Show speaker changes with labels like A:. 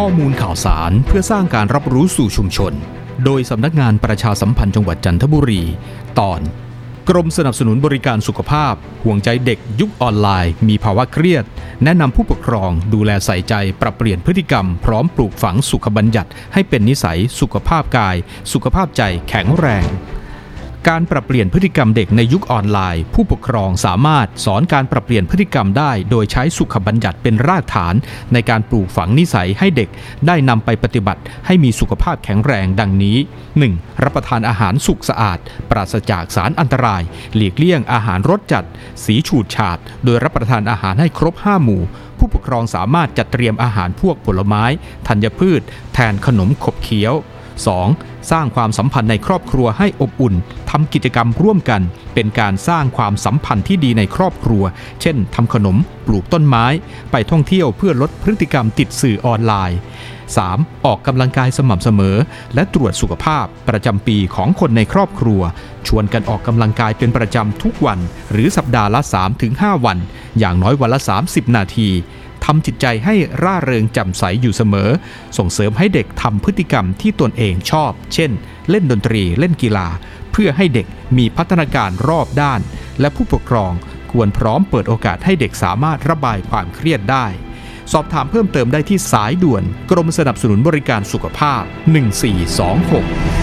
A: ข้อมูลข่าวสารเพื่อสร้างการรับรู้สู่ชุมชน โดยสำนักงานประชาสัมพันธ์จังหวัดจันทบุรี ตอน กรมสนับสนุนบริการสุขภาพ ห่วงใจเด็กยุคออนไลน์ มีภาวะเครียด แนะนำผู้ปกครองดูแลใส่ใจปรับเปลี่ยนพฤติกรรม พร้อมปลูกฝังสุขบัญญัติ ให้เป็นนิสัย สุขภาพกาย สุขภาพใจแข็งแรง การปรับเปลี่ยนพฤติกรรมเด็กในยุคออนไลน์ ผู้ปกครองสามารถสอนการปรับเปลี่ยนพฤติกรรมได้ โดยใช้สุขบัญญัติเป็นรากฐาน ในการปลูกฝังนิสัยให้เด็กได้นำไปปฏิบัติ ให้มีสุขภาพแข็งแรงดังนี้ 1. รับประทานอาหารสุกสะอาด ปราศจากสารอันตราย หลีกเลี่ยงอาหารรสจัด สีฉูดฉาด โดยรับประทานอาหารให้ครบ 5 หมู่ผู้ปกครองสามารถจัดเตรียมอาหารพวกผลไม้ ธัญพืช แทนขนมขบเคี้ยว 2. สร้างความสัมพันธ์ในครอบครัวให้อบอุ่นทำกิจกรรมร่วมกัน เป็นการสร้างความสัมพันธ์ที่ดีในครอบครัว เช่นทำขนม ปลูกต้นไม้ ไปท่องเที่ยวเพื่อลดพฤติกรรมติดสื่อออนไลน์ 3. ออกกำลังกายสม่ำเสมอ และตรวจสุขภาพประจำปีของคนในครอบครัว ชวนกันออกกำลังกายเป็นประจำทุกวัน หรือสัปดาห์ละ 3-5 วัน อย่างน้อยวันละ 30 นาที ทำจิตใจให้ร่าเริงแจ่มใสอยู่เสมอ ส่งเสริมให้เด็กทำพฤติกรรมที่ตนเองชอบ เช่น เล่นดนตรีเล่นกีฬา เพื่อให้เด็กมีพัฒนาการรอบด้าน และผู้ปกครองควรพร้อมเปิดโอกาสให้เด็กสามารถระบายความเครียดได้ สอบถามเพิ่มเติมได้ที่สายด่วน กรมสนับสนุนบริการสุขภาพ 1426